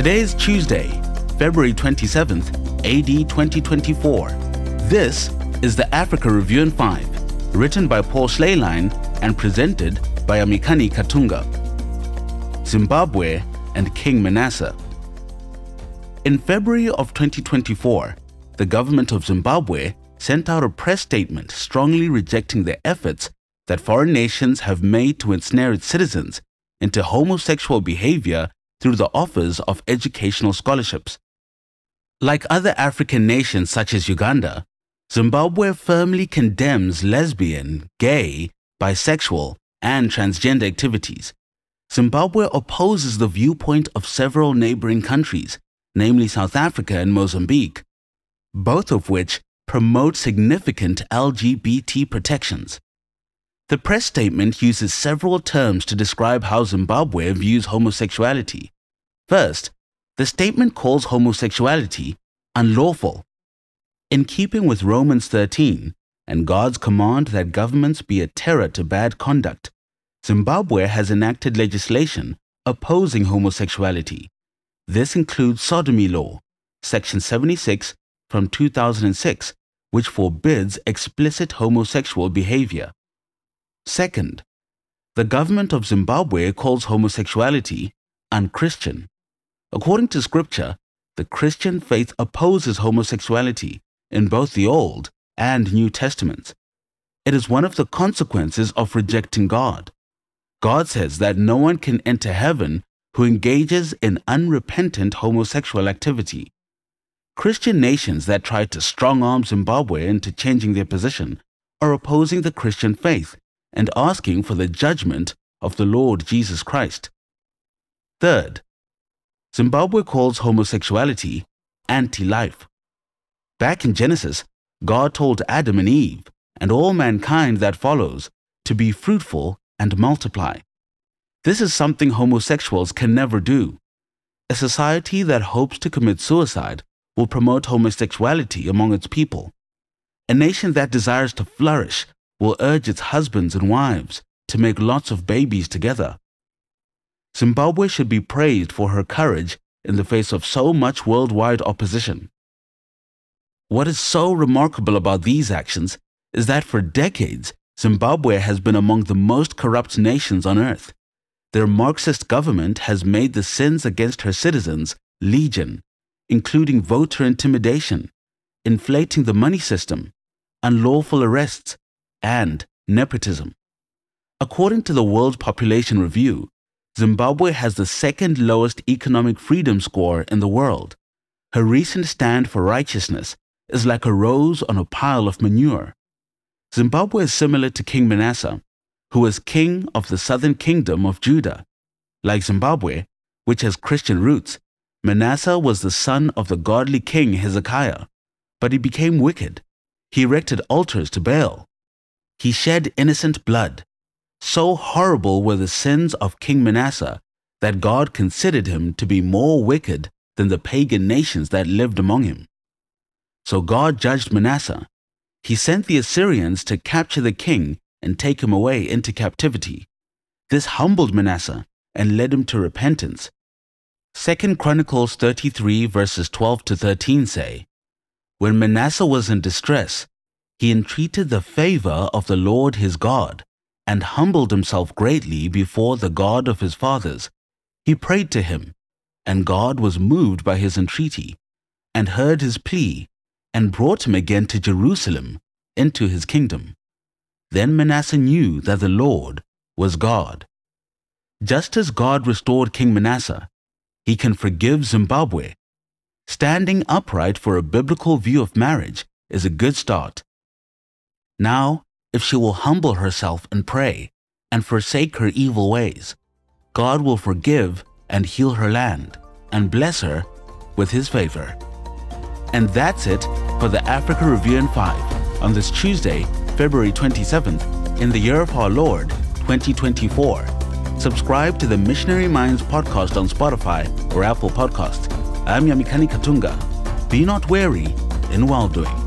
Today is Tuesday, February 27th, AD 2024. This is the Africa Review in 5, written by Paul Schlehlein and presented by Yamikani Katunga. Zimbabwe and King Manasseh. In February of 2024, the government of Zimbabwe sent out a press statement strongly rejecting the efforts that foreign nations have made to ensnare its citizens into homosexual behavior through the offers of educational scholarships. Like other African nations such as Uganda, Zimbabwe firmly condemns lesbian, gay, bisexual, and transgender activities. Zimbabwe opposes the viewpoint of several neighboring countries, namely South Africa and Mozambique, both of which promote significant LGBT protections. The press statement uses several terms to describe how Zimbabwe views homosexuality. First, the statement calls homosexuality unlawful. In keeping with Romans 13 and God's command that governments be a terror to bad conduct, Zimbabwe has enacted legislation opposing homosexuality. This includes sodomy law, section 76 from 2006, which forbids explicit homosexual behavior. Second, the government of Zimbabwe calls homosexuality unchristian. According to scripture, the Christian faith opposes homosexuality in both the Old and New Testaments. It is one of the consequences of rejecting God. God says that no one can enter heaven who engages in unrepentant homosexual activity. Christian nations that try to strong arm Zimbabwe into changing their position are opposing the Christian faith and asking for the judgment of the Lord Jesus Christ. Third, Zimbabwe calls homosexuality anti life. Back in Genesis, God told Adam and Eve and all mankind that follows to be fruitful and multiply. This is something homosexuals can never do. A society that hopes to commit suicide will promote homosexuality among its people. A nation that desires to flourish will urge its husbands and wives to make lots of babies together. Zimbabwe should be praised for her courage in the face of so much worldwide opposition. What is so remarkable about these actions is that for decades, Zimbabwe has been among the most corrupt nations on earth. Their Marxist government has made the sins against her citizens legion, including voter intimidation, inflating the money system, unlawful arrests, and nepotism. According to the World Population Review, Zimbabwe has the second lowest economic freedom score in the world. Her recent stand for righteousness is like a rose on a pile of manure. Zimbabwe is similar to King Manasseh, who was king of the southern kingdom of Judah. Like Zimbabwe, which has Christian roots, Manasseh was the son of the godly king Hezekiah, but he became wicked. He erected altars to Baal. He shed innocent blood. So horrible were the sins of King Manasseh that God considered him to be more wicked than the pagan nations that lived among him. So God judged Manasseh. He sent the Assyrians to capture the king and take him away into captivity. This humbled Manasseh and led him to repentance. 2 Chronicles 33 verses 12 to 13 say, When Manasseh was in distress, he entreated the favor of the Lord his God and humbled himself greatly before the God of his fathers. He prayed to him, and God was moved by his entreaty and heard his plea and brought him again to Jerusalem into his kingdom. Then Manasseh knew that the Lord was God. Just as God restored King Manasseh, he can forgive Zimbabwe. Standing upright for a biblical view of marriage is a good start. Now, if she will humble herself and pray and forsake her evil ways, God will forgive and heal her land and bless her with his favor. And that's it for the Africa Review in 5 on this Tuesday, February 27th, in the year of our Lord, 2024. Subscribe to the Missionary Minds podcast on Spotify or Apple Podcasts. I'm Yamikani Katunga. Be not weary in well doing.